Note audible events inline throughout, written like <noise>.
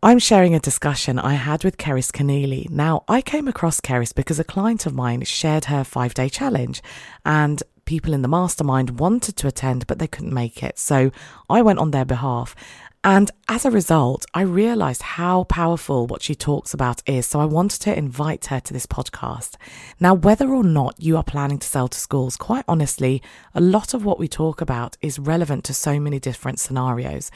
I'm sharing a discussion I had with Cerys Keneally. Now, I came across Cerys because a client of mine shared her five day challenge and people in the mastermind wanted to attend, but they couldn't make it. So I went on their behalf. And as a result, I realized how powerful what she talks about is. So I wanted to invite her to this podcast. Now, whether or not you are planning to sell to schools, quite honestly, a lot of what we talk about is relevant to so many different scenarios.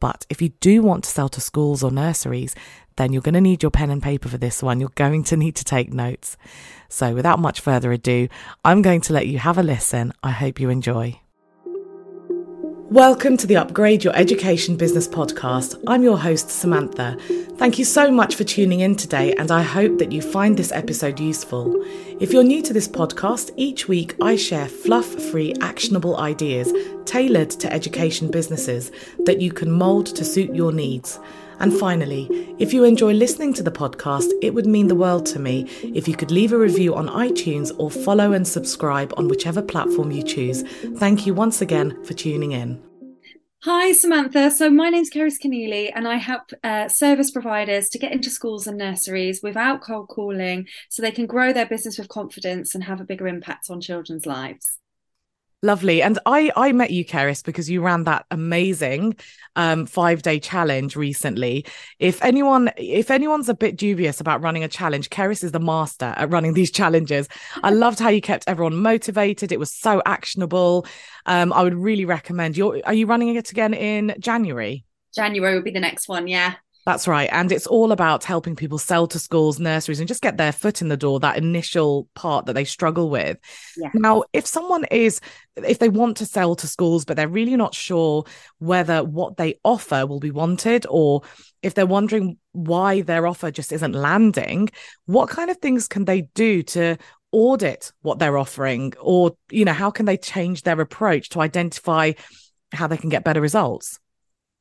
But if you do want to sell to schools or nurseries, then you're going to need your pen and paper for this one. You're going to need to take notes. So without much further ado, I'm going to let you have a listen. I hope you enjoy. Welcome to the Upgrade Your Education Business podcast. I'm your host, Sumantha. Thank you so much for tuning in today, and I hope that you find this episode useful. If you're new to this podcast, each week I share fluff free, actionable ideas tailored to education businesses that you can mold to suit your needs. And finally, if you enjoy listening to the podcast, it would mean the world to me if you could leave a review on iTunes or follow and subscribe on whichever platform you choose. Thank you once again for tuning in. Hi, Sumantha. So, my name's Cerys Keneally, and I help uh, service providers to get into schools and nurseries without cold calling so they can grow their business with confidence and have a bigger impact on children's lives. Lovely. And I I met you, Cerys, because you ran that amazing um, five day challenge recently. If anyone if anyone's a bit dubious about running a challenge, Cerys is the master at running these challenges. I <laughs> loved how you kept everyone motivated. It was so actionable. Um, I would really recommend. you are you running it again in January? January will be the next one. Yeah. That's right. And it's all about helping people sell to schools, nurseries, and just get their foot in the door, that initial part that they struggle with. Yeah. Now, if someone is, if they want to sell to schools, but they're really not sure whether what they offer will be wanted, or if they're wondering why their offer just isn't landing, what kind of things can they do to audit what they're offering? Or, you know, how can they change their approach to identify how they can get better results?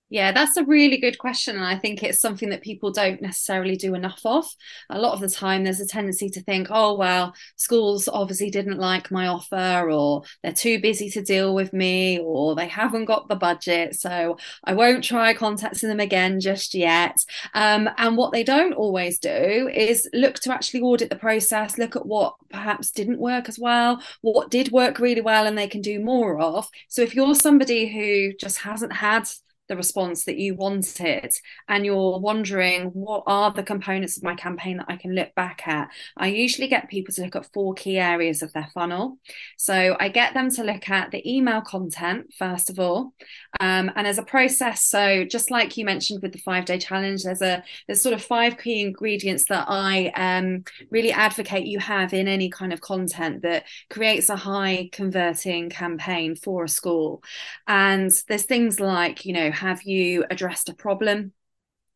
Yeah, that's a really good question. And I think it's something that people don't necessarily do enough of. A lot of the time, there's a tendency to think, oh, well, schools obviously didn't like my offer, or they're too busy to deal with me, or they haven't got the budget. So I won't try contacting them again just yet. Um, and what they don't always do is look to actually audit the process, look at what perhaps didn't work as well, what did work really well, and they can do more of. So if you're somebody who just hasn't had the response that you wanted and you're wondering what are the components of my campaign that I can look back at, I usually get people to look at four key areas of their funnel. So I get them to look at the email content, first of all. Um, and as a process, so just like you mentioned with the five day challenge, there's a there's sort of five key ingredients that I um, really advocate you have in any kind of content that creates a high converting campaign for a school. And there's things like, you know, have you addressed a problem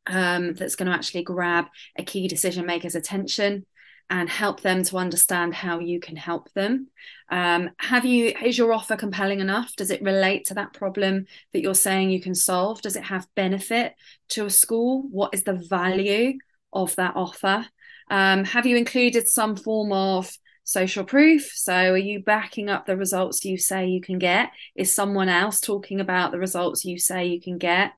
um, that's going to actually grab a key decision maker's attention and help them to understand how you can help them? Um, have you is your offer compelling enough? Does it relate to that problem that you're saying you can solve? Does it have benefit to a school? What is the value of that offer? Um, have you included some form of social proof. So, are you backing up the results you say you can get? Is someone else talking about the results you say you can get?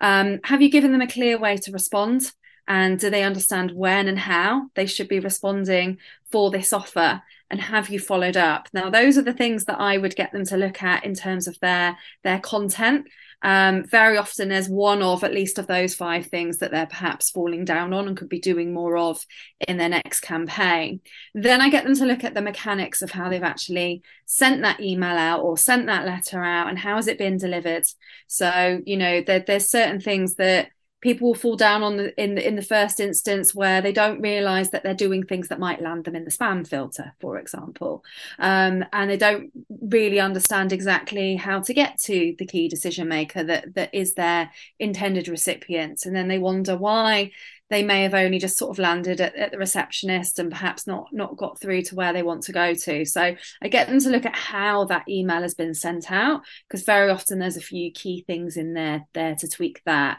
Um, have you given them a clear way to respond? And do they understand when and how they should be responding for this offer? And have you followed up? Now, those are the things that I would get them to look at in terms of their their content um, very often there's one of at least of those five things that they're perhaps falling down on and could be doing more of in their next campaign. Then I get them to look at the mechanics of how they've actually sent that email out or sent that letter out and how has it been delivered. So, you know, there, there's certain things that people will fall down on the in in the first instance where they don't realize that they're doing things that might land them in the spam filter for example. Um, and they don't really understand exactly how to get to the key decision maker that that is their intended recipient and then they wonder why they may have only just sort of landed at, at, the receptionist and perhaps not not got through to where they want to go to. So i get them to look at how that email has been sent out because very often there's a few key things in there there to tweak that.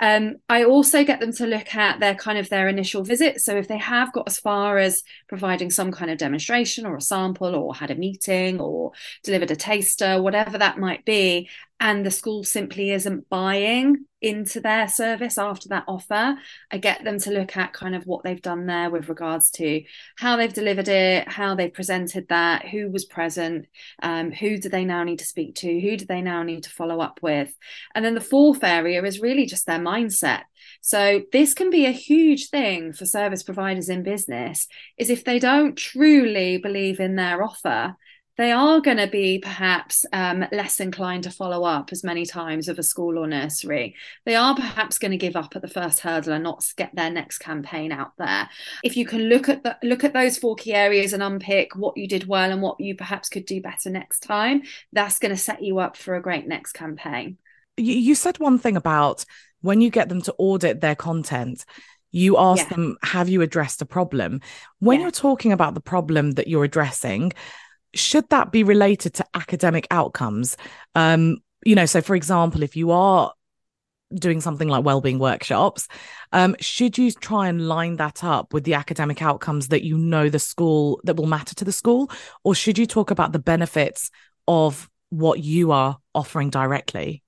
Um, i also get them to look at their kind of their initial visit. So if they have got as far as providing some kind of demonstration or a sample or had a meeting or delivered a taster whatever that might be and the school simply isn't buying into their service after that offer, I get them to look at kind of what they've done there with regards to how they've delivered it, how they've presented that, who was present, um, who do they now need to speak to, who do they now need to follow up with. And then the fourth area is really just their mindset. So this can be a huge thing for service providers in business is if they don't truly believe in their offer, they are going to be perhaps um, less inclined to follow up as many times of a school or nursery. They are perhaps going to give up at the first hurdle and not get their next campaign out there. If you can look at the, look at those four key areas and unpick what you did well and what you perhaps could do better next time, that's going to set you up for a great next campaign. You said one thing about when you get them to audit their content you ask yeah. them have you addressed a problem when yeah. you're talking about the problem that you're addressing should that be related to academic outcomes? Um, you know, so for example, if you are doing something like well-being workshops um, should you try and line that up with the academic outcomes that you know the school that will matter to the school or should you talk about the benefits of what you are offering directly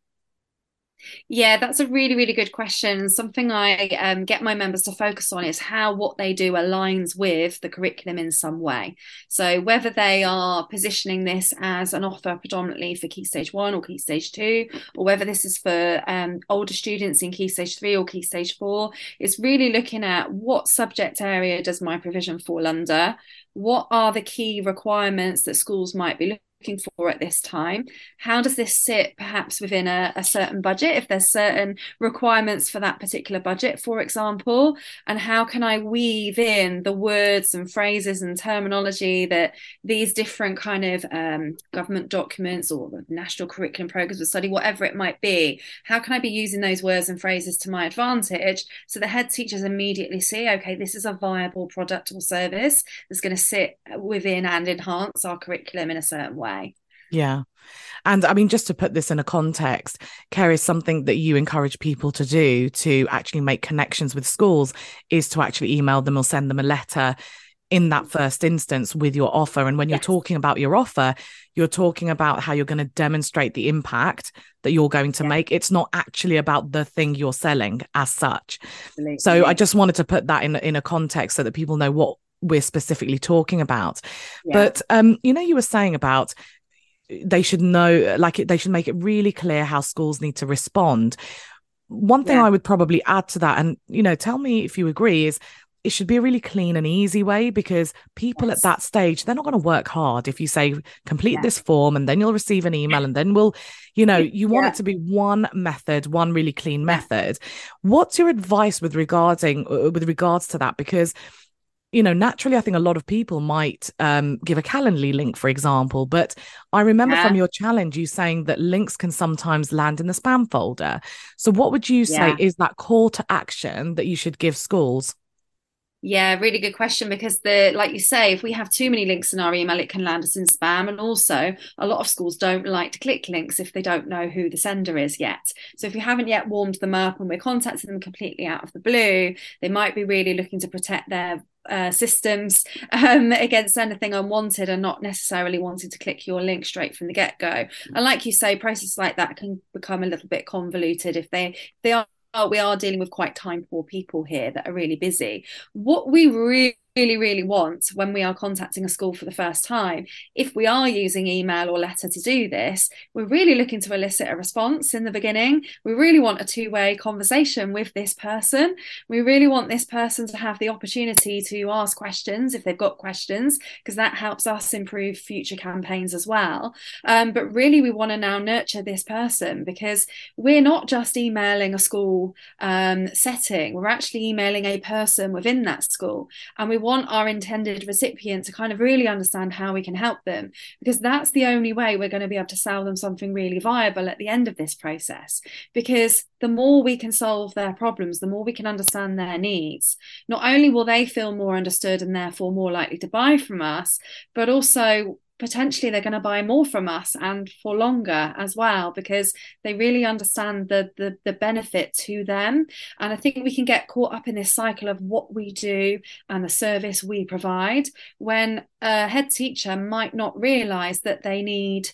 yeah, that's a really, really good question. Something I um, get my members to focus on is how what they do aligns with the curriculum in some way. So, whether they are positioning this as an offer predominantly for Key Stage 1 or Key Stage 2, or whether this is for um, older students in Key Stage 3 or Key Stage 4, it's really looking at what subject area does my provision fall under? What are the key requirements that schools might be looking looking for at this time? How does this sit perhaps within a, a, certain budget, if there's certain requirements for that particular budget, for example? And how can I weave in the words and phrases and terminology that these different kind of um, government documents or the national curriculum programs of study, whatever it might be, how can I be using those words and phrases to my advantage so the head teachers immediately see, okay, this is a viable product or service that's going to sit within and enhance our curriculum in a certain way? Way. Yeah. And I mean, just to put this in a context, Cerys something that you encourage people to do to actually make connections with schools is to actually email them or send them a letter in that mm-hmm. first instance with your offer. And when yes. you're talking about your offer, you're talking about how you're going to demonstrate the impact that you're going to make. It's not actually about the thing you're selling as such. Absolutely. So I just wanted to put that in in a context so that people know what we're specifically talking about. Yeah. But um, you know, you were saying about they should know, like they should make it really clear how schools need to respond. One thing yeah. I would probably add to that, and you know, tell me if you agree, is it should be a really clean and easy way because people yes. at that stage they're not going to work hard if you say complete yeah. this form and then you'll receive an email and then we'll you know <laughs> you want yeah. it to be one method one really clean method what's your advice with regarding uh, with regards to that because you know, naturally, I think a lot of people might um, give a Calendly link, for example. But I remember yeah. from your challenge, you saying that links can sometimes land in the spam folder. So, what would you say yeah. is that call to action that you should give schools? Yeah, really good question because the like you say, if we have too many links in our email, it can land us in spam. And also, a lot of schools don't like to click links if they don't know who the sender is yet. So if you haven't yet warmed them up and we're contacting them completely out of the blue, they might be really looking to protect their uh, systems um, <laughs> against anything unwanted and not necessarily wanting to click your link straight from the get go. And like you say, processes like that can become a little bit convoluted if they they are we are dealing with quite time poor people here that are really busy. What we really really, really want when we are contacting a school for the first time, if we are using email or letter to do this, we're really looking to elicit a response in the beginning. We really want a two way conversation with this person. We really want this person to have the opportunity to ask questions if they've got questions, because that helps us improve future campaigns as well. Um, but really, we want to now nurture this person because we're not just emailing a school um, setting, we're actually emailing a person within that school. And we want our intended recipient to kind of really understand how we can help them because that's the only way we're going to be able to sell them something really viable at the end of this process. Because the more we can solve their problems the more we can understand their needs. Not only will they feel more understood and therefore more likely to buy from us but also potentially they're going to buy more from us and for longer as well because they really understand the, the the benefit to them. And i think we can get caught up in this cycle of what we do and the service we provide when a head teacher might not realize that they need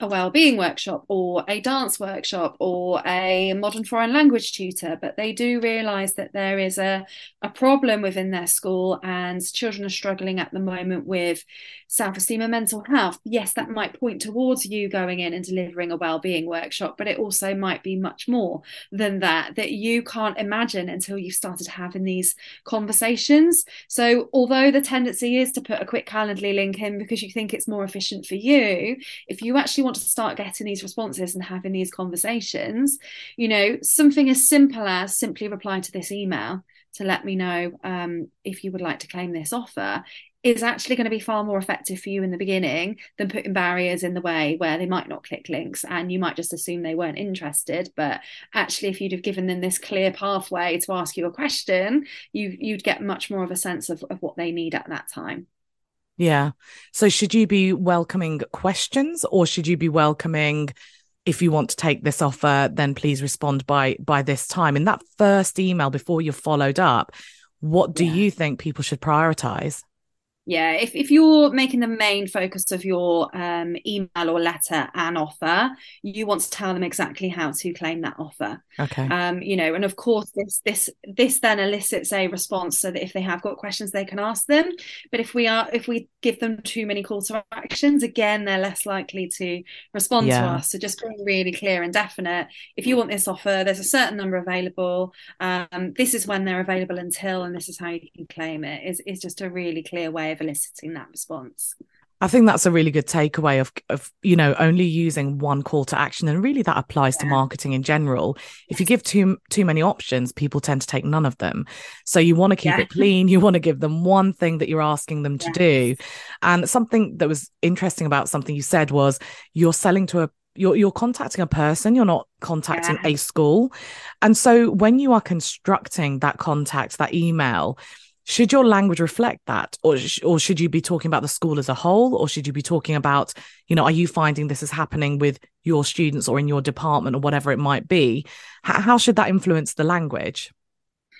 a well-being workshop or a dance workshop or a modern foreign language tutor but they do realize that there is a, a problem within their school and children are struggling at the moment with self-esteem and mental health. Yes that might point towards you going in and delivering a well-being workshop but it also might be much more than that that you can't imagine until you've started having these conversations. So although the tendency is to put a quick calendly link in because you think it's more efficient for you if you actually want to start getting these responses and having these conversations, you know, something as simple as simply reply to this email to let me know um, if you would like to claim this offer is actually going to be far more effective for you in the beginning than putting barriers in the way where they might not click links and you might just assume they weren't interested. But actually if you'd have given them this clear pathway to ask you a question you you'd get much more of a sense of, of what they need at that time yeah. So should you be welcoming questions or should you be welcoming if you want to take this offer then please respond by by this time in that first email before you're followed up what do yeah. you think people should prioritize yeah if, if you're making the main focus of your um, email or letter an offer you want to tell them exactly how to claim that offer. Okay. Um, you know and of course this this this then elicits a response so that if they have got questions they can ask them. But if we are if we give them too many call to actions again they're less likely to respond yeah. to us. So just being really clear and definite if you want this offer there's a certain number available. Um, this is when they're available until and this is how you can claim it is is just a really clear way of eliciting that response. I think that's a really good takeaway of, of you know only using one call to action, and really that applies yeah. to marketing in general. If you give too too many options, people tend to take none of them. So you want to keep yeah. it <laughs> clean. You want to give them one thing that you're asking them to yes. do. And something that was interesting about something you said was you're selling to a you're you're contacting a person you're not contacting yeah. a school and so when you are constructing that contact that email should your language reflect that? Or or should you be talking about the school as a whole? Or should you be talking about you know are you finding this is happening with your students or in your department or whatever it might be? H- how should that influence the language?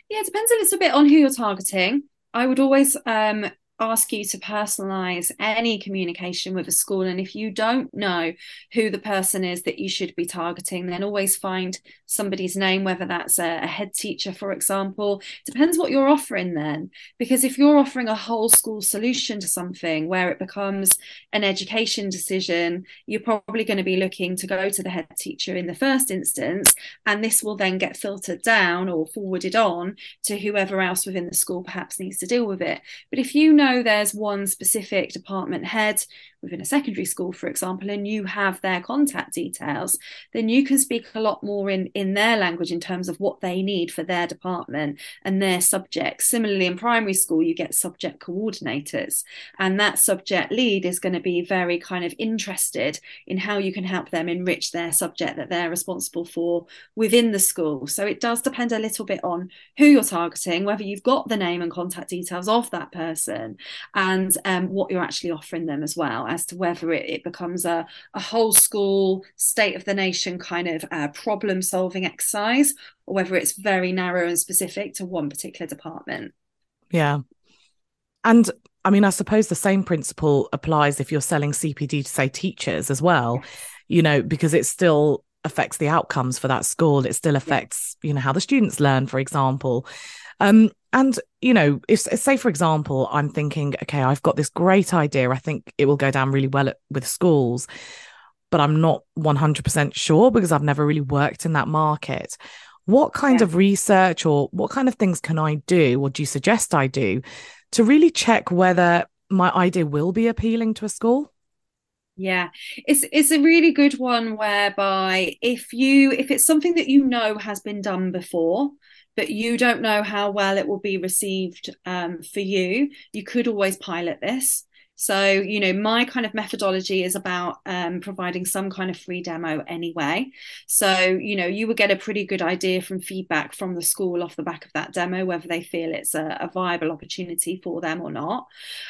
Yeah it depends a little bit on who you're targeting. I would always um, ask you to personalize any communication with a school. And if you don't know who the person is that you should be targeting, then always find somebody's name, whether that's a, a, head teacher, for example. Depends what you're offering then. Because if you're offering a whole school solution to something where it becomes an education decision, you're probably going to be looking to go to the head teacher in the first instance. And this will then get filtered down or forwarded on to whoever else within the school perhaps needs to deal with it. But if you know know there's one specific department head within a secondary school, for example, and you have their contact details, then you can speak a lot more in, in their language in terms of what they need for their department and their subjects. Similarly, in primary school, you get subject coordinators, and that subject lead is going to be very kind of interested in how you can help them enrich their subject that they're responsible for within the school. So it does depend a little bit on who you're targeting, whether you've got the name and contact details of that person, and um, what you're actually offering them as well as to whether it, it becomes a, a whole school state of the nation kind of uh, problem solving exercise or whether it's very narrow and specific to one particular department. Yeah. And I mean, I suppose the same principle applies if you're selling CPD to, say, teachers as well, you know, because it still affects the outcomes for that school. It still affects, you know, how the students learn, for example. Um, and, you know, if say, for example, I'm thinking, okay, I've got this great idea. I think it will go down really well at, with schools, but I'm not 100% sure because I've never really worked in that market. What kind yeah. of research or what kind of things can I do, or do you suggest I do to really check whether my idea will be appealing to a school? Yeah, it's it's a really good one whereby if you if it's something that you know has been done before, but you don't know how well it will be received um, for you, you could always pilot this. So, you know, my kind of methodology is about um, providing some kind of free demo anyway. So, you know, you would get a pretty good idea from feedback from the school off the back of that demo, whether they feel it's a, a viable opportunity for them or not.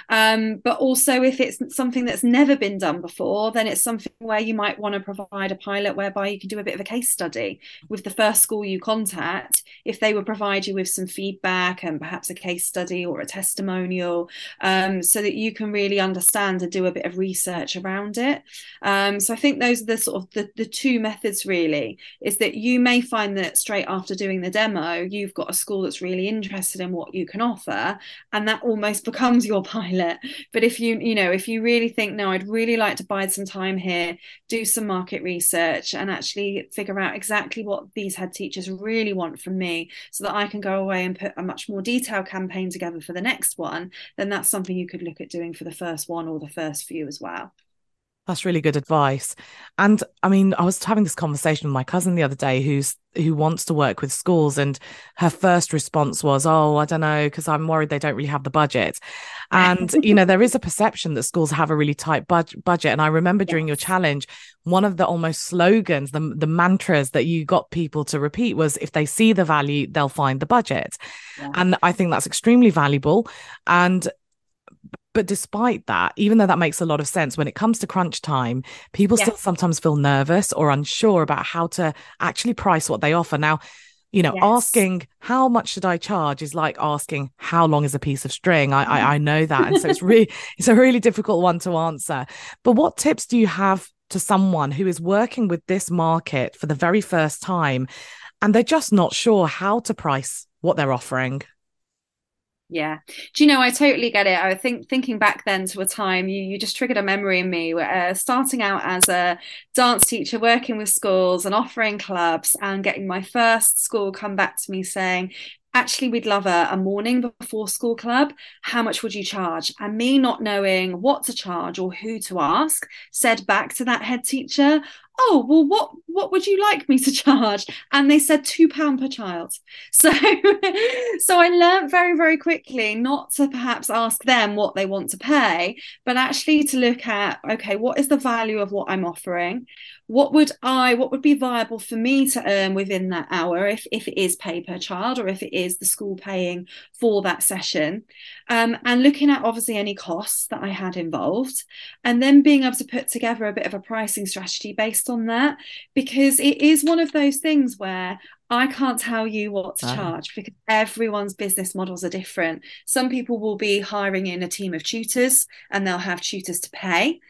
Um, but also, if it's something that's never been done before, then it's something where you might want to provide a pilot whereby you can do a bit of a case study with the first school you contact. If they would provide you with some feedback and perhaps a case study or a testimonial, um, so that you can really understand and do a bit of research around it. Um, so I think those are the sort of the, the two methods really is that you may find that straight after doing the demo, you've got a school that's really interested in what you can offer, and that almost <laughs> becomes your pilot. But if you, you know, if you really think, no, I'd really like to bide some time here, do some market research, and actually figure out exactly what these head teachers really want from me so that I can go away and put a much more detailed campaign together for the next one, then that's something you could look at doing for the first one or the first few as well. That's really good advice. And I mean, I was having this conversation with my cousin the other day who's who wants to work with schools and her first response was, "Oh, I don't know because I'm worried they don't really have the budget." And <laughs> you know, there is a perception that schools have a really tight bud- budget and I remember during your challenge, one of the almost slogans, the the mantras that you got people to repeat was if they see the value, they'll find the budget. Yeah. And I think that's extremely valuable and but despite that, even though that makes a lot of sense, when it comes to crunch time, people still sometimes feel nervous or unsure about how to actually price what they offer. Now, you know, yes. asking how much should I charge is like asking how long is a piece of string. I, I, I mm. know that, and so it's <laughs> really it's a really difficult one to answer. But what tips do you have to someone who is working with this market for the very first time, and they're just not sure how to price what they're offering? Yeah. Do you know, I totally get it. I think thinking back then to a time, you, you just triggered a memory in me where uh, starting out as a dance teacher, working with schools and offering clubs and getting my first school come back to me saying, actually we'd love a, a, morning before school club how much would you charge and me not knowing what to charge or who to ask said back to that head teacher oh well what what would you like me to <laughs> charge? And they said two pound per child. So <laughs> so i learned very very quickly not to perhaps ask them what they want to pay but actually to look at okay what is the value of what i'm offering? What would I, what would be viable for me to earn within that hour if, if it is pay per child or if it is the school paying for that session? Um, and looking at obviously any costs that I had involved, and then being able to put together a bit of a pricing strategy based on that, because it is one of those things where I can't tell you what to ah. charge because everyone's business models are different. Some people will be hiring in a team of tutors and they'll have tutors to pay.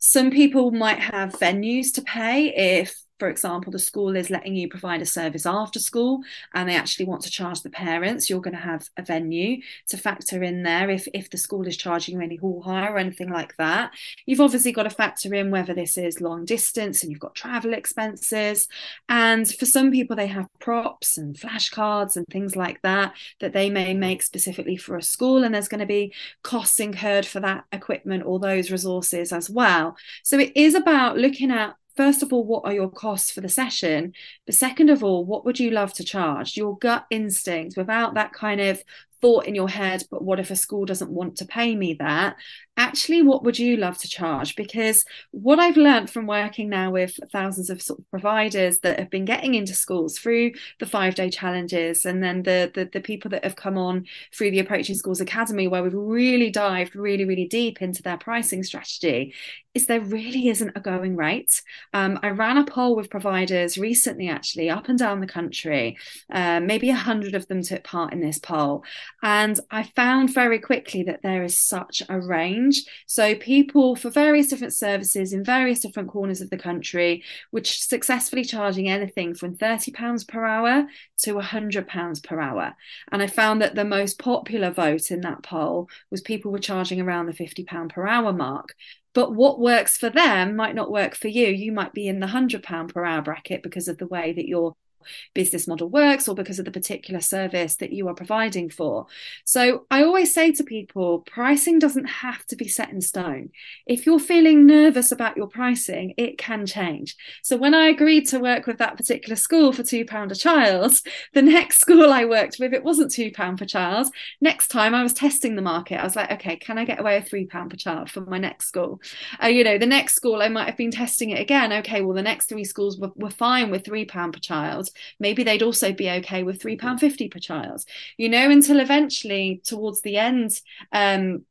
Some people might have venues to pay if for example, the school is letting you provide a service after school and they actually want to charge the parents, you're going to have a venue to factor in there if, if the school is charging you any hall hire or anything like that. You've obviously got to factor in whether this is long distance and you've got travel expenses. And for some people, they have props and flashcards and things like that that they may make specifically for a school. And there's going to be costs incurred for that equipment or those resources as well. So it is about looking at first of all, what are your costs for the session? But second of all, what would you love to charge? Your gut instinct without that kind of thought in your head, but what if a school doesn't want to pay me that? Actually, what would you love to charge? Because what I've learned from working now with thousands of sort of providers that have been getting into schools through the five day challenges, and then the, the the people that have come on through the Approaching Schools Academy, where we've really dived really really deep into their pricing strategy, is there really isn't a going rate. Um, I ran a poll with providers recently, actually, up and down the country. Uh, maybe a hundred of them took part in this poll, and I found very quickly that there is such a range. So people for various different services in various different corners of the country, which successfully charging anything from thirty pounds per hour to hundred pounds per hour. And I found that the most popular vote in that poll was people were charging around the fifty pound per hour mark. But what works for them might not work for you. You might be in the 100 pound per hour bracket because of the way that your business model works or because of the particular service that you are providing for. So I always say to people, pricing doesn't have to be set in stone. If you're feeling nervous about your pricing, it can change. So when I agreed to work with that particular school for £2 a child, <laughs> the next school I worked with, it wasn't £2 per child. Next time I was testing the market, I was like, okay, can I get away with £3 per child for my next school? Uh, you know, the next school I might have been testing it again. Okay, well, the next three schools were, were fine with £3 per child maybe they'd also be okay with £3.50 per child, you know, until eventually towards the end, um,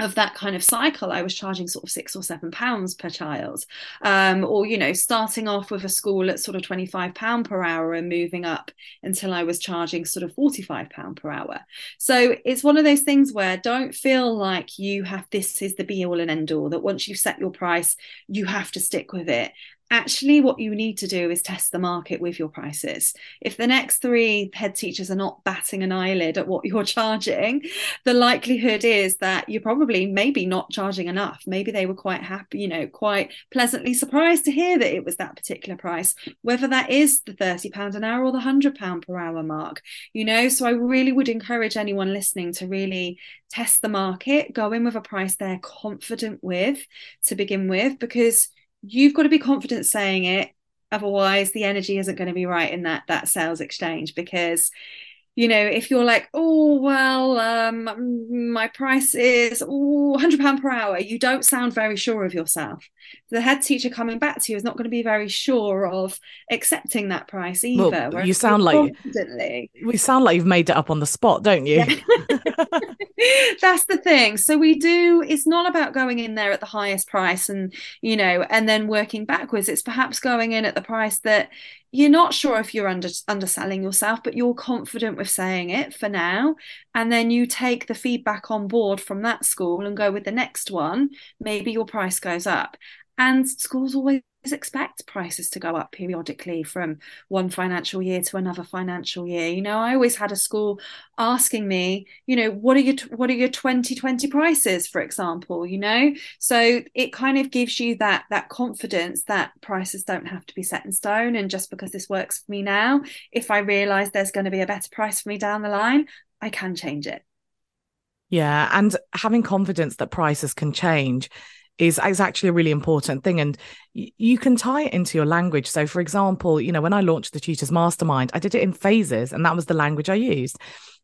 of that kind of cycle i was charging sort of six or seven pounds per child. Um, or you know starting off with a school at sort of 25 pound per hour and moving up until i was charging sort of 45 pound per hour. So it's one of those things where don't feel like you have this is the be all and end all that once you've set your price you have to stick with it actually what you need to do is test the market with your prices. If the next three head teachers are not batting an eyelid at what <laughs> you're charging the likelihood is that you're probably maybe not charging enough. Maybe they were quite happy you know quite pleasantly surprised to hear that it was that particular price whether that is the 30 pound an hour or the 100 pound per hour mark you know? So i really would encourage anyone listening to really test the market go in with a price they're confident with to begin with because you've got to be confident saying it otherwise the energy isn't going to be right in that that sales exchange because you know if you're like oh well um my price is oh 100 pound per hour. You don't sound very sure of yourself. The head teacher coming back to you is not going to be very sure of accepting that price either well, you sound like we sound like you've made it up on the spot don't you? Yeah. <laughs> that's the thing. So we do it's not about going in there at the highest price and you know and then working backwards. It's perhaps going in at the price that you're not sure if you're under underselling yourself but you're confident with saying it for now. And then you take the feedback on board from that school and go with the next one. Maybe your price goes up. And schools always expect prices to go up periodically from one financial year to another financial year. You know i always had a school asking me you know what are your what are your 2020 prices? for example you know? So it kind of gives you that that confidence that prices don't have to be set in stone and just because this works for me now if i realize there's going to be a better price for me down the line i can change it. Yeah and having confidence that prices can change is, is actually a really important thing. And y- you can tie it into your language. So, for example, you know, when I launched the Tutors Mastermind, I did it in phases, and that was the language I used.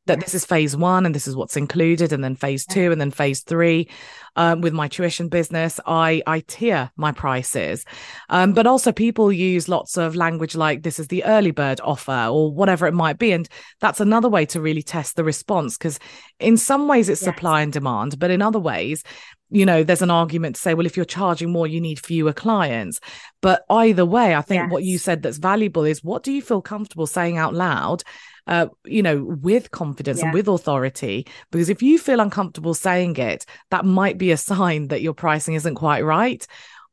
That this is phase one, and this is what's included, and then phase two, and then phase three. Um, with my tuition business, I I tier my prices, um, but also people use lots of language like this is the early bird offer or whatever it might be, and that's another way to really test the response because in some ways it's yes. supply and demand, but in other ways you know there's an argument to say well if you're charging more you need fewer clients but either way i think yes. what you said that's valuable is what do you feel comfortable saying out loud uh, you know, with confidence yeah. and with authority. Because if you feel uncomfortable saying it, that might be a sign that your pricing isn't quite right.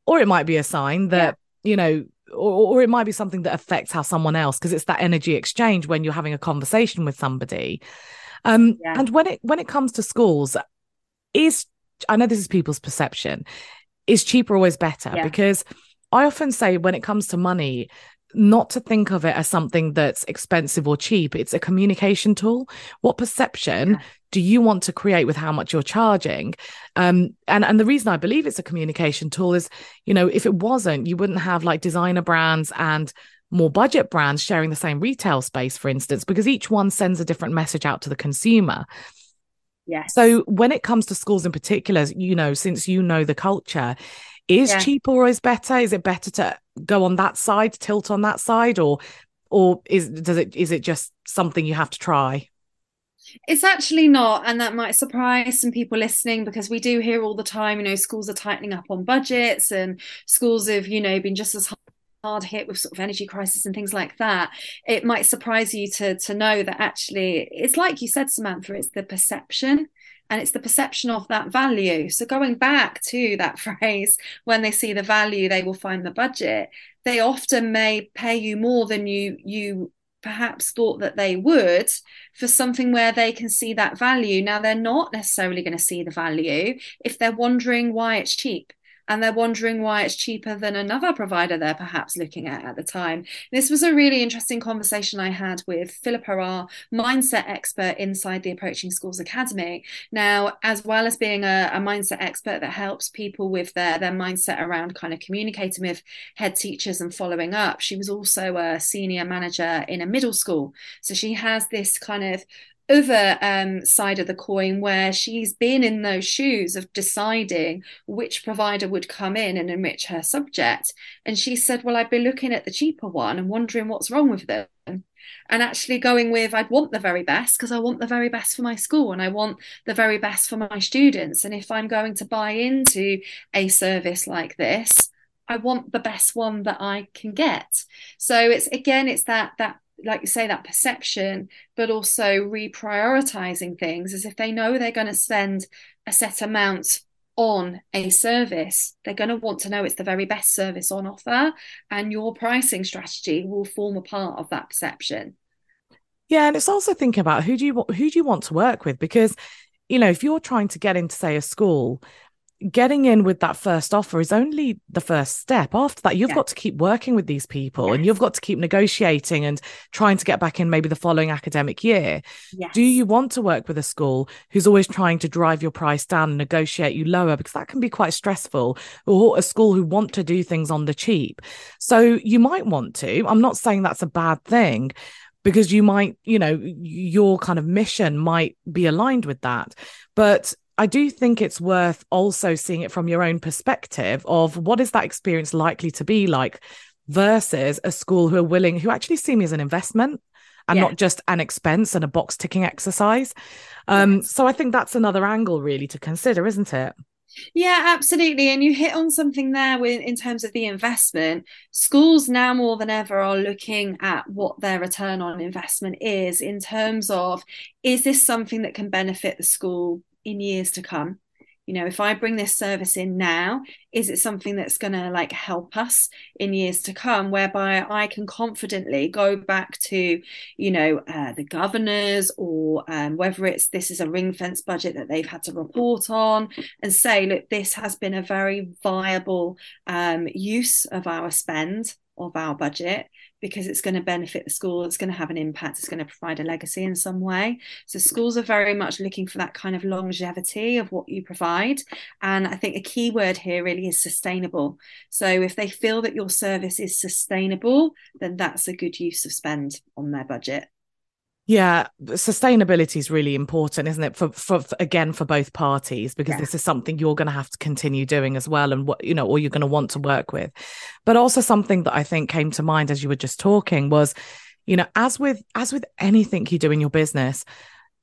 Or it might be a sign that, yeah. you know, or, or, it might be something that affects how someone else, because it's that energy exchange when you're having a conversation with somebody. Um, yeah. And when it when it comes to schools, is I know this is people's perception. Is cheaper always better? Yeah. Because I often say when it comes to money, not to think of it as something that's expensive or cheap. It's a communication tool. What perception yeah. do you want to create with how much you're charging? Um, and and the reason I believe it's a communication tool is, you know, if it wasn't, you wouldn't have like designer brands and more budget brands sharing the same retail space, for instance, because each one sends a different message out to the consumer. Yes. So when it comes to schools in particular, you know, since you know the culture, is yeah. cheaper always better? Is it better to go on that side, tilt on that side, or or is does it is it just something you have to try? It's actually not, and that might surprise some people listening because we do hear all the time, you know, schools are tightening up on budgets and schools have, you know, been just as hard hit with sort of energy crisis and things like that, it might surprise you to to know that actually it's like you said, Sumantha, it's the perception and it's the perception of that value. So going back to that <laughs> phrase, when they see the value, they will find the budget. They often may pay you more than you you perhaps thought that they would for something where they can see that value. Now they're not necessarily going to see the value if they're wondering why it's cheap and they're wondering why it's cheaper than another provider they're perhaps looking at at the time. This was a really interesting conversation I had with Philippa, our mindset expert inside the Approaching Schools Academy. Now, as well as being a, a mindset expert that helps people with their, their mindset around kind of communicating with head teachers and following up, she was also a senior manager in a middle school. So she has this kind of other um, side of the coin where she's been in those shoes of deciding which provider would come in and enrich her subject. And she said, Well, I'd be looking at the cheaper one and wondering what's wrong with them. And actually going with, I'd want the very best because I want the very best for my school and I want the very best for my students. And if I'm going to buy into a service like this, I want the best one that I can get. So it's again, it's that that like you say, that perception, but also reprioritizing things as if they know they're going to spend a set amount on a service, they're going to want to know it's the very best service on offer, and your pricing strategy will form a part of that perception. Yeah, and it's also thinking about who do you who do you want to work with because you know if you're trying to get into say a school getting in with that first offer is only the first step. After that, you've yeah. got to keep working with these people yes. and you've got to keep negotiating and trying to get back in maybe the following academic year. Yes. Do you want to work with a school who's always trying to drive your price down and negotiate you lower? Because that can be quite stressful, or a school who want to do things on the cheap. So you might want to. I'm not saying that's a bad thing because you might, you know, your kind of mission might be aligned with that. But I do think it's worth also seeing it from your own perspective of what is that experience likely to be like versus a school who are willing, who actually see me as an investment and yeah. not just an expense and a box ticking exercise. Um, yes. So I think that's another angle really to consider, isn't it? Yeah, absolutely. And you hit on something there with in terms of the investment. Schools now more than ever are looking at what their return on investment is in terms of is this something that can benefit the school in years to come. You know if i bring this service in now is it something that's going to like help us in years to come whereby i can confidently go back to you know uh, the governors or um, whether it's this is a ring fence budget that they've had to report on and say look this has been a very viable um, use of our spend of our budget because it's going to benefit the school, it's going to have an impact, it's going to provide a legacy in some way. So schools are very much looking for that kind of longevity of what you provide. And I think a key word here really is sustainable. So if they feel that your service is sustainable, then that's a good use of spend on their budget. Yeah, sustainability is really important, isn't it? For, for, for again for both parties because yeah. this is something you're going to have to continue doing as well, and what you know, or you're going to want to work with. But also something that I think came to mind as you were just talking was, you know, as with as with anything you do in your business,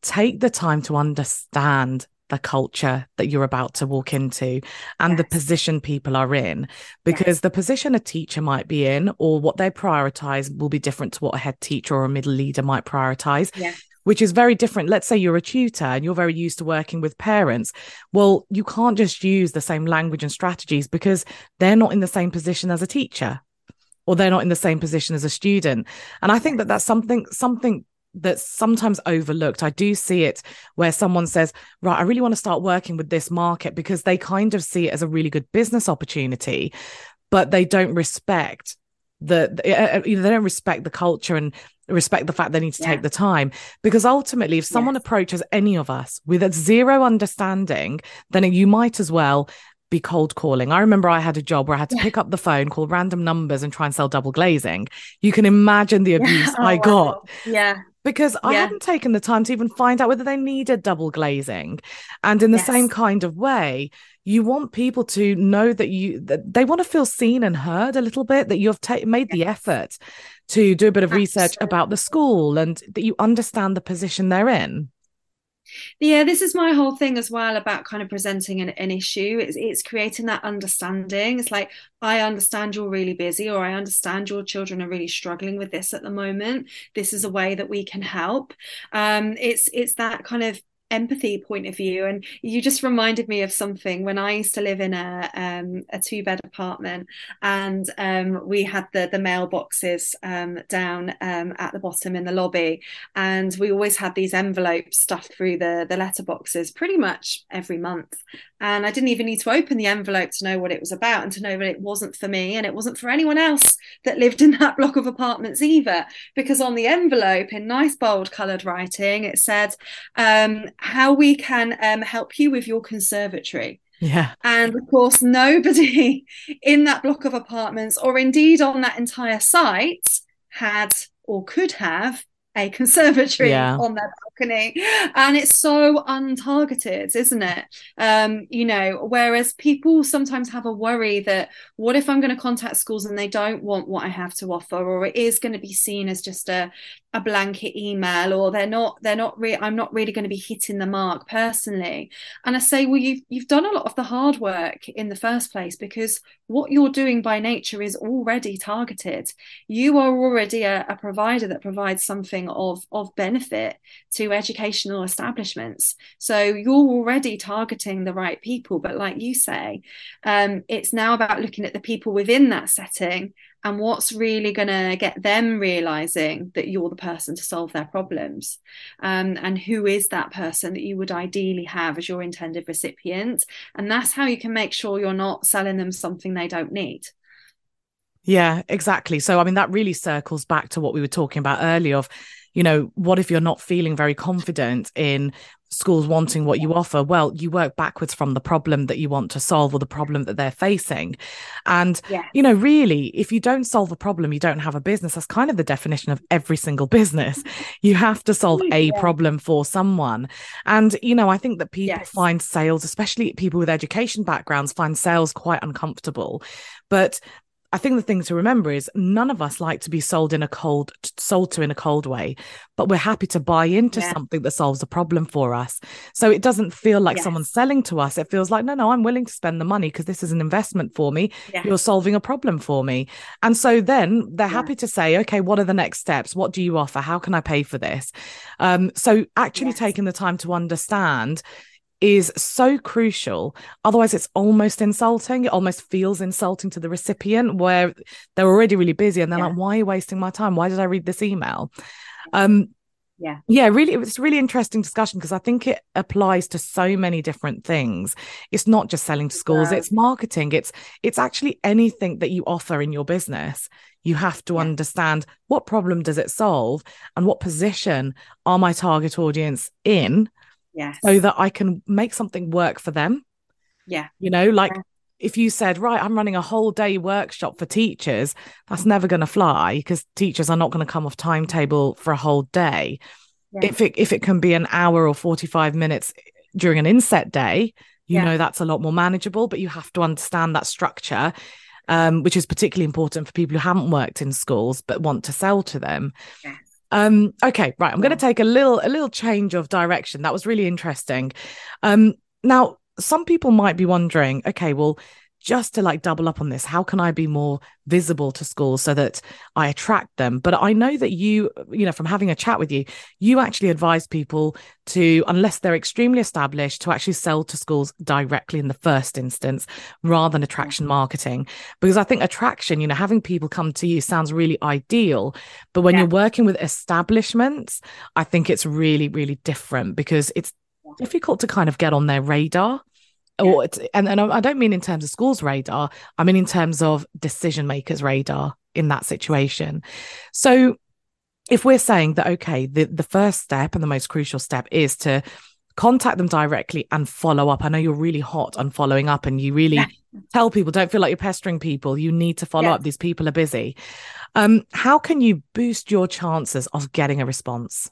take the time to understand the culture that you're about to walk into and yes. the position people are in because yes. the position a teacher might be in or what they prioritize will be different to what a head teacher or a middle leader might prioritize yes. which is very different let's say you're a tutor and you're very used to working with parents well you can't just use the same language and strategies because they're not in the same position as a teacher or they're not in the same position as a student and i think that that's something something that's sometimes overlooked. I do see it where someone says, Right, I really want to start working with this market because they kind of see it as a really good business opportunity, but they don't respect the, you know, they don't respect the culture and respect the fact they need to yeah. take the time. Because ultimately, if someone yes. approaches any of us with a zero understanding, then you might as well be cold calling. I remember I had a job where I had to yeah. pick up the phone, call random numbers, and try and sell double glazing. You can <laughs> imagine the abuse yeah. oh, I got. Wow. Yeah because I hadn't taken the time to even find out whether they needed double glazing. And in the yes. same kind of way, you want people to know that you that they want to feel seen and heard a little bit that you've ta- made yes. the effort to do a bit of Absolutely. research about the school and that you understand the position they're in yeah this is my whole thing as well about kind of presenting an, an issue. It's, it's creating that understanding. It's like i understand you're really busy or i understand your children are really struggling with this at the moment. This is a way that we can help. Um, it's it's that kind of empathy point of view and you just reminded me of something when i used to live in a um, a two bed apartment and um, we had the the mailboxes um, down um, at the bottom in the lobby and we always had these envelopes stuffed through the the letterboxes pretty much every month and i didn't even need to open the envelope to know what it was about and to know that it wasn't for me and it wasn't for anyone else that lived in that block of apartments either because on the envelope in nice bold colored writing it said um, how we can um, help you with your conservatory. Yeah. And of course, nobody <laughs> in that block of apartments, or indeed on that entire site, had or could have a conservatory yeah. on their balcony. And it's so untargeted isn't it? Um you know whereas people sometimes have a worry that what if i'm going to contact schools and they don't want what i have to offer? Or it is going to be seen as just a a blanket email or they're not they're not really i'm not really going to be hitting the mark personally. And i say well you've you've done a lot of the hard work in the first place because what you're doing by nature is already targeted. You are already a, a provider that provides something of of benefit to educational establishments. So you're already targeting the right people. But like you say um, it's now about looking at the people within that setting and what's really going to get them realizing that you're the person to solve their problems? Um, and who is that person that you would ideally have as your intended recipient? And that's how you can make sure you're not selling them something they don't need. Yeah exactly. So i mean that really circles back to what we were talking about earlier of you know what if you're not feeling very confident in schools wanting what you offer well you work backwards from the problem that you want to solve or the problem that they're facing and yeah. you know really if you don't solve a problem you don't have a business that's kind of the definition of every single business <laughs> you have to solve a yeah. problem for someone and you know i think that people yes. find sales especially people with education backgrounds find sales quite uncomfortable but I think the thing to remember is none of us like to be sold in a cold, sold to in a cold way, but we're happy to buy into yeah. something that solves a problem for us. So it doesn't feel like yes. someone's selling to us. It feels like, no, no, I'm willing to spend the money because this is an investment for me. Yeah. You're solving a problem for me. And so then they're yeah. happy to say, okay, what are the next steps? What do you offer? How can I pay for this? Um, so actually yes. taking the time to understand is so crucial. Otherwise, it's almost insulting. It almost feels insulting to the recipient where they're already really busy and they're yeah. like, why are you wasting my time? Why did I read this email? Um, yeah yeah really it was a really interesting discussion because i think it applies to so many different things it's not just selling to schools it's marketing it's it's actually anything that you offer in your business you have to yeah. understand what problem does it solve and what position are my target audience in Yes. So that I can make something work for them. Yeah. You know, like yeah. if you said, right, I'm running a whole day workshop for teachers, that's never going to fly because teachers are not going to come off timetable for a whole day. Yeah. If it if it can be an hour or 45 minutes during an inset day, you yeah. know that's a lot more manageable, but you have to understand that structure. Um, which is particularly important for people who haven't worked in schools but want to sell to them. Yes. Um, okay, right. I'm going to take a little a little change of direction. That was really interesting. Um, now, some people might be wondering, okay, well, just to like double up on this how can i be more visible to schools so that i attract them? But i know that you you know from having a chat with you you actually advise people to unless they're extremely established to actually sell to schools directly in the first instance rather than attraction mm-hmm. marketing. Because i think attraction you know having people come to you sounds really ideal but when yeah. you're working with establishments i think it's really really different because it's difficult to kind of get on their radar or and, and I don't mean in terms of schools radar, I mean in terms of decision makers radar in that situation. So if we're saying that okay, the, the first step and the most crucial step is to contact them directly and follow up. I know you're really hot on following up and you really yeah. tell people don't feel like you're pestering people. You need to follow up. These people are busy. Um, how can you boost your chances of getting a response?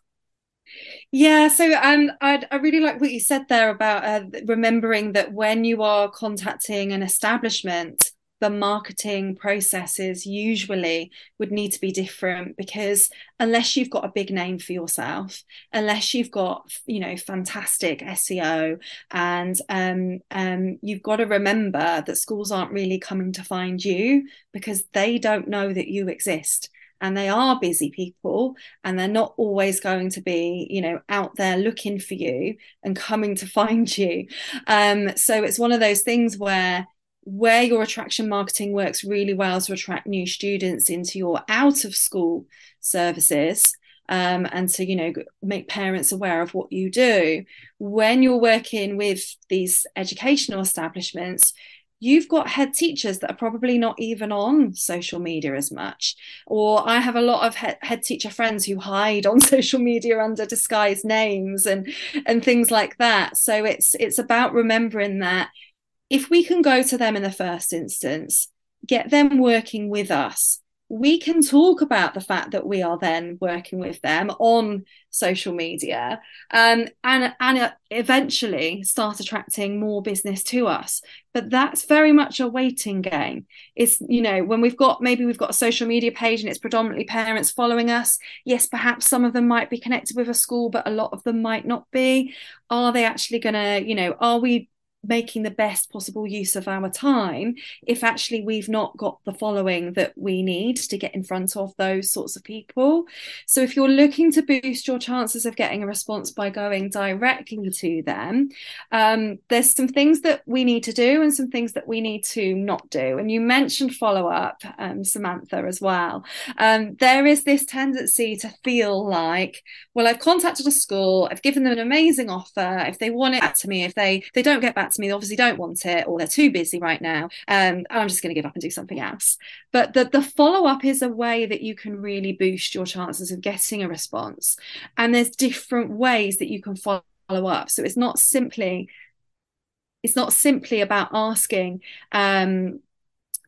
Yeah, so um, I I really like what you said there about uh, remembering that when you are contacting an establishment, the marketing processes usually would need to be different because unless you've got a big name for yourself, unless you've got you know fantastic SEO, and um, um, you've got to remember that schools aren't really coming to find you because they don't know that you exist and they are busy people and they're not always going to be you know out there looking for you and coming to <laughs> find you. Um, so it's one of those things where where your attraction marketing works really well to attract new students into your out of school services um, and to you know make parents aware of what you do. When you're working with these educational establishments you've got head teachers that are probably not even on social media as much. Or I have a lot of head, head teacher friends who hide on <laughs> social media under disguised names and and things like that. So it's it's about remembering that if we can go to them in the first instance, get them working with us, we can talk about the fact that we are then working with them on social media um, and and eventually start attracting more business to us. But that's very much a waiting game. It's you know when we've got maybe we've got a social media page and it's predominantly parents following us yes perhaps some of them might be connected with a school but a lot of them might not be. Are they actually going to you know are we making the best possible use of our time if actually we've not got the following that we need to get in front of those sorts of people. So, if you're looking to boost your chances of getting a response by going directly to them, um, there's some things that we need to do and some things that we need to not do. And you mentioned follow up, um, Sumantha, as well. Um, there is this tendency to feel like, well, I've contacted a school, I've given them an amazing offer. If they want it to me, if they they don't get back to me, they obviously don't want it, or they're too busy right now. Um, I'm just going to give up and do something else. But the, the follow up is a way that you can really boost your chances of getting a response. And there's different ways that you can follow up. So it's not simply it's not simply about asking um,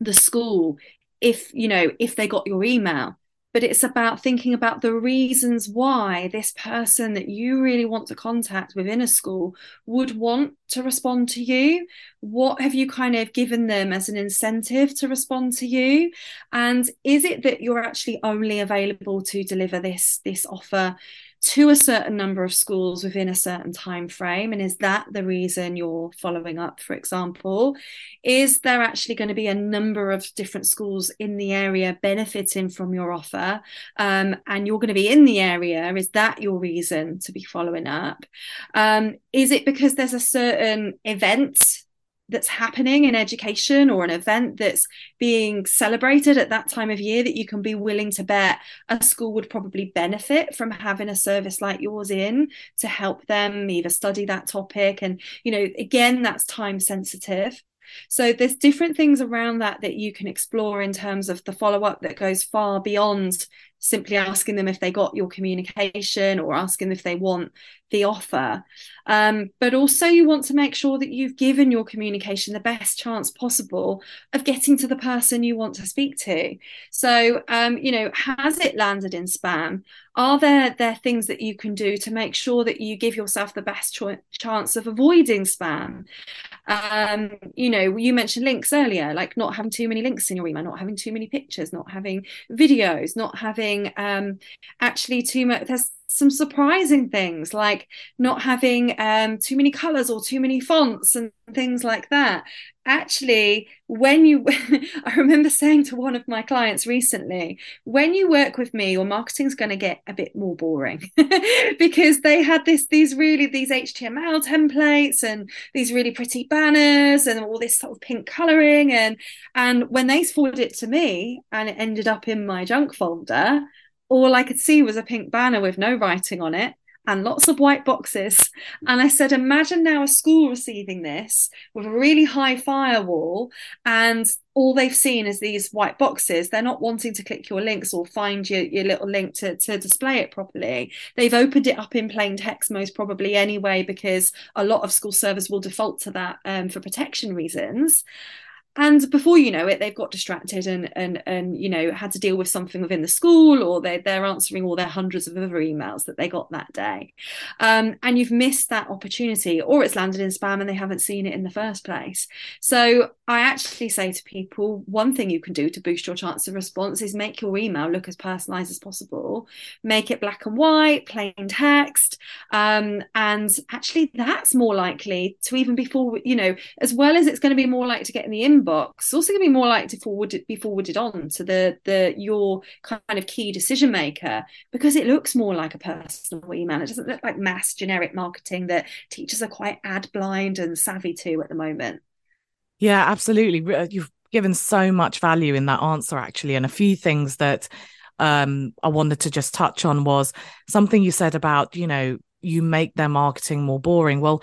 the school if you know if they got your email but it's about thinking about the reasons why this person that you really want to contact within a school would want to respond to you. What have you kind of given them as an incentive to respond to you? And is it that you're actually only available to deliver this this offer to a certain number of schools within a certain time frame and is that the reason you're following up for example? Is there actually going to be a number of different schools in the area benefiting from your offer um, and you're going to be in the area? Is that your reason to be following up? Um, is it because there's a certain event that's happening in education or an event that's being celebrated at that time of year that you can be willing to bet a school would probably benefit from having a service like yours in to help them either study that topic. And you know again that's time sensitive. So there's different things around that that you can explore in terms of the follow up that goes far beyond simply asking them if they got your communication or asking if they want the offer. Um, but also, you want to make sure that you've given your communication the best chance possible of getting to the person you want to speak to. So, um, you know, has it landed in spam? Are there there things that you can do to make sure that you give yourself the best cho- chance of avoiding spam? Um, you know, you mentioned links earlier, like not having too many links in your email, not having too many pictures, not having videos, not having um, actually too much. There's some surprising things like not having um, too many colors or too many fonts and things like that. Actually, when you, <laughs> I remember saying to one of my clients recently, when you work with me, your marketing's going to get a bit more boring <laughs> because they had this, these really, these HTML templates and these really pretty banners and all this sort of pink coloring. And, and when they forwarded it to me and it ended up in my junk folder, all I could see was a pink banner with no writing on it and lots of white boxes. And I said, imagine now a school receiving this with a really high firewall, and all they've seen is these white boxes. They're not wanting to click your links or find your, your little link to, to display it properly. They've opened it up in plain text, most probably anyway, because a lot of school servers will default to that um, for protection reasons and before you know it they've got distracted and and and you know had to deal with something within the school or they, they're answering all their hundreds of other emails that they got that day. Um, and you've missed that opportunity or it's landed in spam and they haven't seen it in the first place. So i actually say to people one thing you can do to boost your chance of response is make your email look as personalized as possible. Make it black and white plain text. Um, and actually that's more likely to even be forward you know as well as it's going to be more likely to get in the inbox inbox also going to be more likely to forward be forwarded on to the the your kind of key decision maker because it looks more like a personal email. It doesn't look like mass generic marketing that teachers are quite ad blind and savvy to at the moment. Yeah absolutely. Uh, you've given so much value in that answer actually and a few things that um, I wanted to just touch on was something you said about you know you make their marketing more boring. Well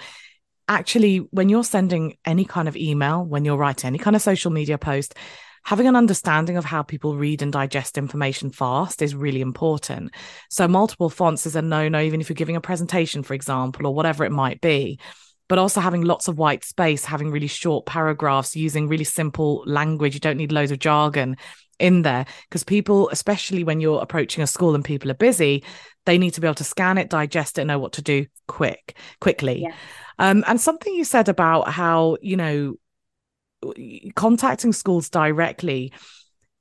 actually, when you're sending any kind of email, when you're writing any kind of social media post, having an understanding of how people read and digest information fast is really important. So, multiple fonts is a no no, even if you're giving a presentation, for example, or whatever it might be. But also having lots of white space, having really short paragraphs, using really simple language. You don't need loads of jargon in there because people, especially when you're approaching a school and people are busy, they need to be able to scan it, digest it, know what to do quick, quickly. Yeah. Um, and something you said about how, you know, contacting schools directly,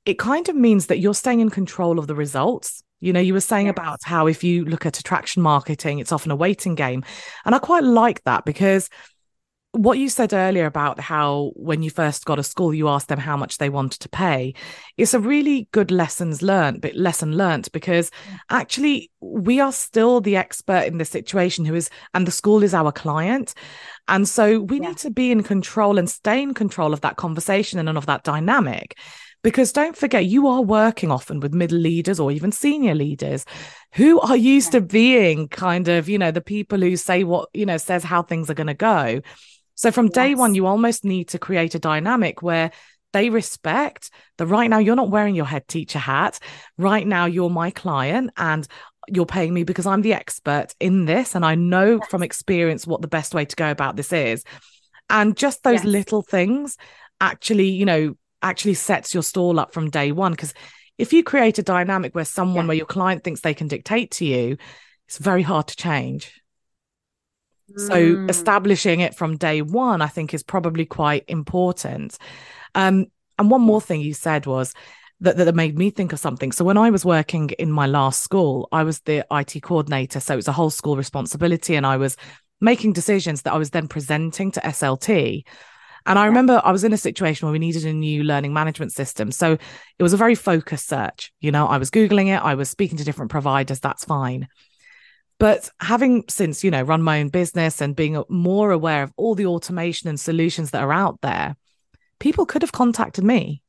it kind of means that you're staying in control of the results. You know, you were saying yes. about how if you look at attraction marketing, it's often a waiting game. And I quite like that because what you said earlier about how when you first got a school you asked them how much they wanted to pay it's a really good lessons learned but lesson learned because mm. actually we are still the expert in the situation who is and the school is our client and so we yeah. need to be in control and stay in control of that conversation and of that dynamic because don't forget you are working often with middle leaders or even senior leaders who are used yeah. to being kind of you know the people who say what you know says how things are going to go so from yes. day one, you almost need to create a dynamic where they respect that right now you're not wearing your head teacher hat. Right now, you're my client and you're paying me because I'm the expert in this. And I know yes. from experience what the best way to go about this is. And just those yes. little things actually, you know, actually sets your stall up from day one. Because if you create a dynamic where someone, yeah. where your client thinks they can dictate to you, it's very hard to change. So mm. establishing it from day one, I think, is probably quite important. Um, and one more thing you said was that, that made me think of something. So when I was working in my last school, I was the IT coordinator. So it was a whole school responsibility. And I was making decisions that I was then presenting to SLT. And I remember I was in a situation where we needed a new learning management system. So it was a very focused search. You know, I was Googling it, I was speaking to different providers, that's fine. But having since, you know, run my own business and being more aware of all the automation and solutions that are out there, people could have contacted me.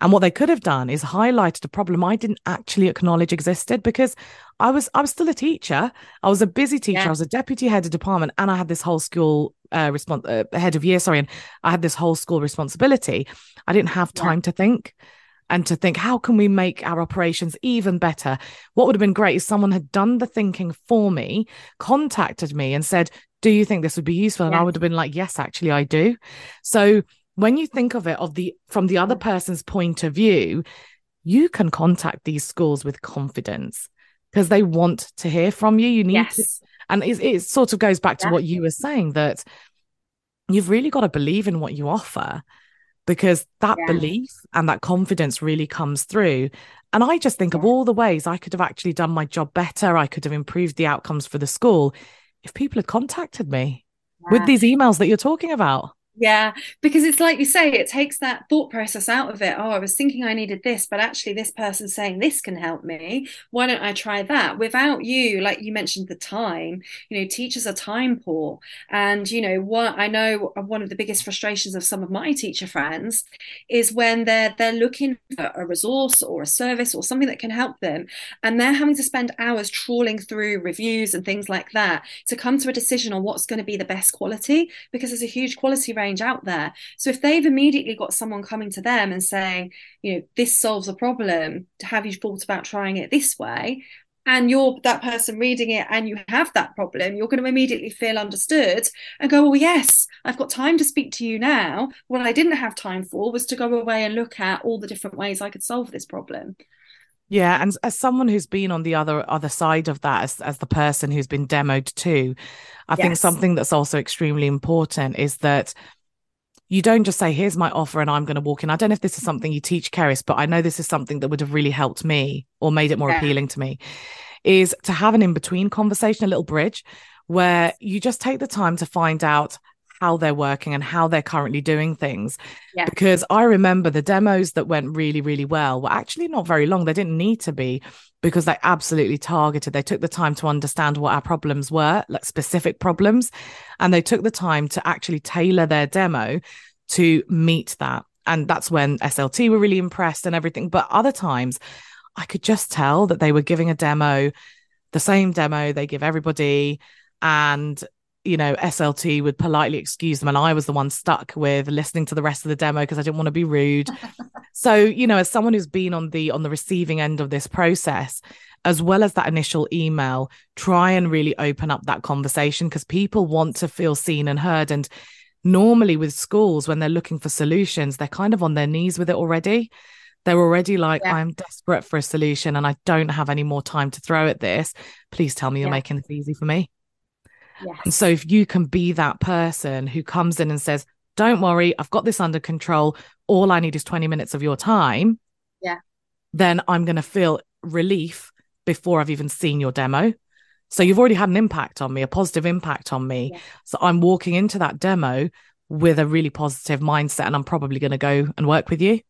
And what they could have done is highlighted a problem I didn't actually acknowledge existed because I was I was still a teacher. I was a busy teacher. Yeah. I was a deputy head of department, and I had this whole school uh, response uh, head of year. Sorry, and I had this whole school responsibility. I didn't have time yeah. to think and to think, how can we make our operations even better? What would have been great is someone had done the thinking for me, contacted me and said, Do you think this would be useful? And I would have been like, Yes, actually, I do. So when you think of it of the from the other mm. person's point of view, you can contact these schools with confidence because they want to hear from you. You need yes. to, and it, it, sort of goes back to yeah. what you were saying that you've really got to believe in what you offer because that yeah. belief and that confidence really comes through. And I just think yeah. of all the ways I could have actually done my job better. I could have improved the outcomes for the school if people had contacted me yeah. with these emails that you're talking about. Yeah, because it's like you say, it takes that thought process out of it. Oh, I was thinking I needed this, but actually, this person's saying this can help me. Why don't I try that? Without you, like you mentioned, the time, you know, teachers are time poor. And, you know, what I know one of the biggest frustrations of some of my teacher friends is when they're they're looking for a resource or a service or something that can help them. And they're having to spend hours trawling through reviews and things like that to come to a decision on what's going to be the best quality because there's a huge quality range range out there. So if they've immediately got someone coming to them and saying, you know, this solves a problem, have you thought about trying it this way? and you're that person reading it and you have that problem, you're going to immediately feel understood and go, Oh, yes, I've got time to speak to you now. What I didn't have time for was to go away and look at all the different ways I could solve this problem. Yeah, and as someone who's been on the other other side of that, as as the person who's been demoed too, I yes. think something that's also extremely important is that you don't just say, here's my offer and I'm going to walk in. I don't know if this is mm-hmm. something you teach Cerys, but I know this is something that would have really helped me or made it more yeah. appealing to me is to have an in between conversation, a little bridge where you just take the time to find out how they're working and how they're currently doing things. Yeah. Because I remember the demos that went really, really well were actually not very long. They didn't need to be because they absolutely targeted. They took the time to understand what our problems were, like specific problems, and they took the time to actually tailor their demo to meet that. And that's when SLT were really impressed and everything. But other times, I could just tell that they were giving a demo, the same demo they give everybody. And you know, SLT would politely excuse them. And I was the one stuck with listening to the rest of the demo because I didn't want to be rude. <laughs> so, you know, as someone who's been on the on the receiving end of this process, as well as that initial email, try and really open up that conversation because people want to feel seen and heard. And normally with schools, when they're looking for solutions, they're kind of on their knees with it already. They're already like, yeah. I'm desperate for a solution and I don't have any more time to throw at this. Please tell me you're yeah. making this easy for me. Yes. And so if you can be that person who comes in and says, Don't worry, I've got this under control. All I need is 20 minutes of your time. Yeah. Then I'm going to feel relief before I've even seen your demo. So you've already had an impact on me, a positive impact on me. Yeah. So I'm walking into that demo with a really positive mindset and I'm probably going to go and work with you.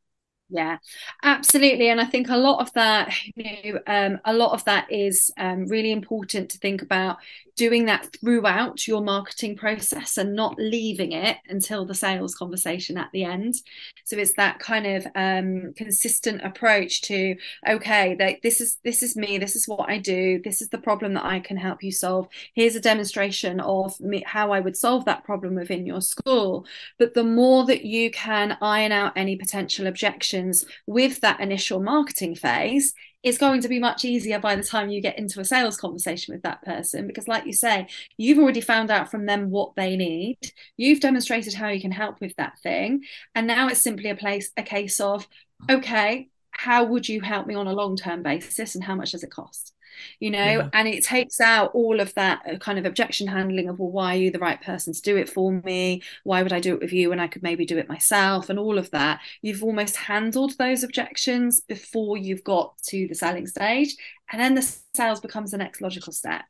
Yeah, absolutely. And I think a lot of that, you know, um, a lot of that is um, really important to think about doing that throughout your marketing process and not leaving it until the sales conversation at the end. So it's that kind of um, consistent approach to okay, that this is this is me, this is what I do, this is the problem that I can help you solve. Here's a demonstration of me, how I would solve that problem within your school. But the more that you can iron out any potential objections with that initial marketing phase, it's going to be much easier by the time you get into a sales conversation with that person because like you say you've already found out from them what they need. You've demonstrated how you can help with that thing. And now it's simply a place a case of okay how would you help me on a long term basis and how much does it cost you know yeah. and it takes out all of that uh, kind of objection handling of well why are you the right person to do it for me why would i do it with you when i could maybe do it myself and all of that you've almost handled those objections before you've got to the selling stage and then the sales becomes the next logical step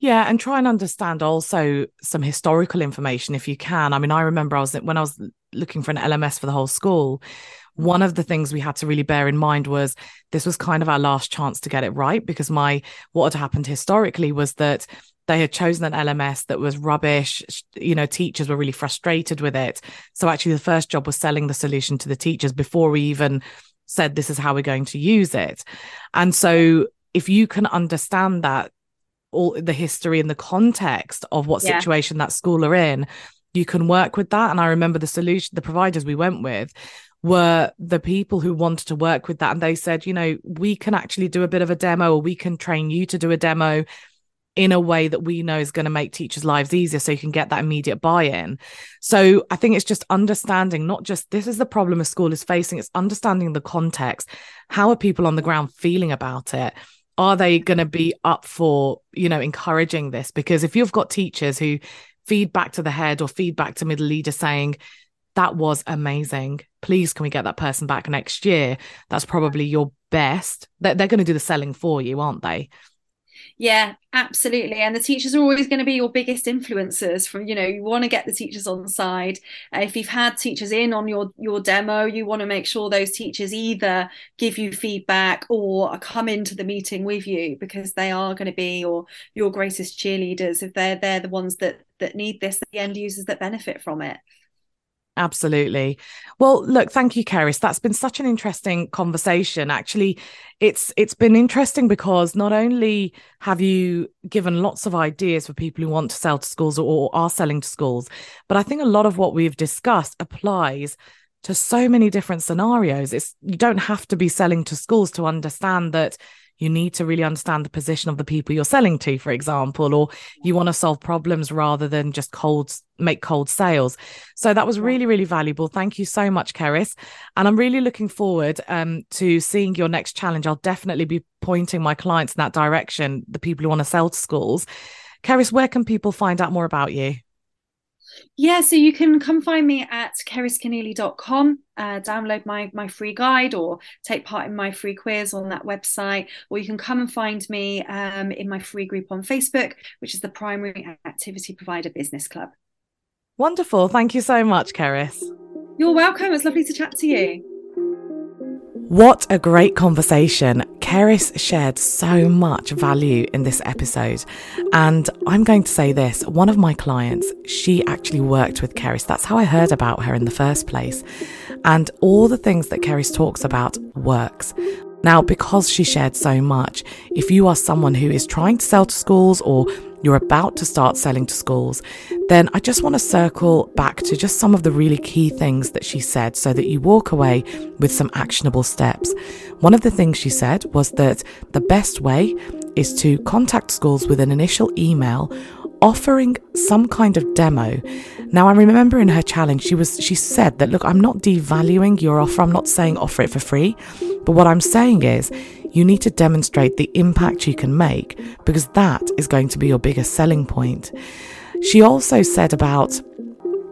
yeah, and try and understand also some historical information if you can. I mean, I remember I was when I was looking for an LMS for the whole school, one of the things we had to really bear in mind was this was kind of our last chance to get it right because my what had happened historically was that they had chosen an LMS that was rubbish. You know, teachers were really frustrated with it. So actually, the first job was selling the solution to the teachers before we even said this is how we're going to use it. And so, if you can understand that all the history and the context of what yeah. situation that school are in, you can work with that. And I remember the solution, the providers we went with were the people who wanted to work with that. And they said, you know, we can actually do a bit of a demo or we can train you to do a demo in a way that we know is going to make teachers' lives easier so you can get that immediate buy in. So I think it's just understanding not just this is the problem a school is facing, it's understanding the context. How are people on the ground feeling about it? Are they going to be up for, you know, encouraging this? Because if you've got teachers who feedback to the head or feedback to middle leader saying, that was amazing. Please, can we get that person back next year? That's probably your best. They're, they're going to do the selling for you, aren't they? Yeah, absolutely. And the teachers are always going to be your biggest influencers from, you know, you want to get the teachers on side. If you've had teachers in on your your demo, you want to make sure those teachers either give you feedback or come into the meeting with you because they are going to be your your greatest cheerleaders if they're they're the ones that that need this, the end users that benefit from it. Absolutely. Well, look, thank you, Cerys. That's been such an interesting conversation. Actually, it's it's been interesting because not only have you given lots of ideas for people who want to sell to schools or are selling to schools, but I think a lot of what we've discussed applies to so many different scenarios. It's you don't have to be selling to schools to understand that you need to really understand the position of the people you're selling to, for example, or you want to solve problems rather than just cold make cold sales. So that was really, really valuable. Thank you so much, Cerys. And I'm really looking forward um, to seeing your next challenge. I'll definitely be pointing my clients in that direction, the people who want to sell to schools. Cerys, where can people find out more about you? Yeah, so you can come find me at ceryskeneally.com, uh, download my, my free guide or take part in my free quiz on that website, or you can come and find me um, in my free group on Facebook, which is the Primary Activity Provider Business Club. Wonderful. Thank you so much, Cerys. You're welcome. It's lovely to chat to you. What a great conversation. Cerys shared so much value in this episode. And I'm going to say this one of my clients, she actually worked with Cerys. That's how I heard about her in the first place. And all the things that Cerys talks about works. Now, because she shared so much, if you are someone who is trying to sell to schools or you're about to start selling to schools, then I just want to circle back to just some of the really key things that she said so that you walk away with some actionable steps. One of the things she said was that the best way is to contact schools with an initial email offering some kind of demo Now I remember in her challenge she was she said that look, I'm not devaluing your offer. I'm not saying offer it for free. But what I'm saying is you need to demonstrate the impact you can make because that is going to be your biggest selling point. She also said about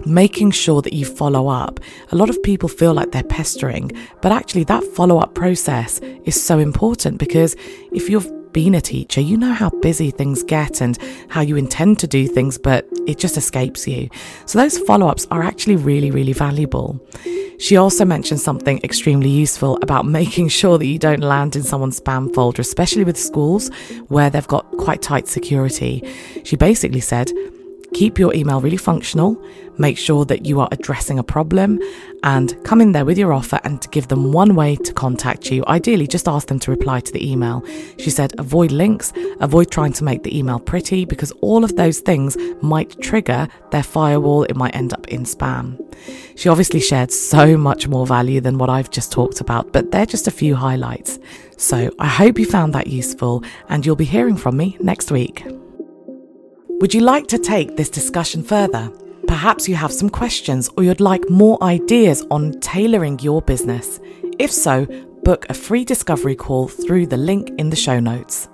making sure that you follow up. A lot of people feel like they're pestering, but actually, that follow up process is so important because if you've been a teacher, you know how busy things get and how you intend to do things, but it just escapes you. So, those follow ups are actually really, really valuable. She also mentioned something extremely useful about <laughs> making sure that you don't land in someone's spam folder, especially with schools where they've got quite tight security. She basically said, Keep your email really functional. Make sure that you are addressing a problem and come in there with your offer and to give them one way to contact you. Ideally, just ask them to reply to the email. She said, avoid links, avoid trying to make the email pretty because all of those things might trigger their firewall. It might end up in spam. She obviously shared so much more value than what I've just talked about, but they're just a few highlights. So I hope you found that useful and you'll be hearing from me next week. Would you like to take this discussion further? Perhaps you have some questions or you'd like more ideas on tailoring your business. If so, book a free discovery call through the link in the show notes.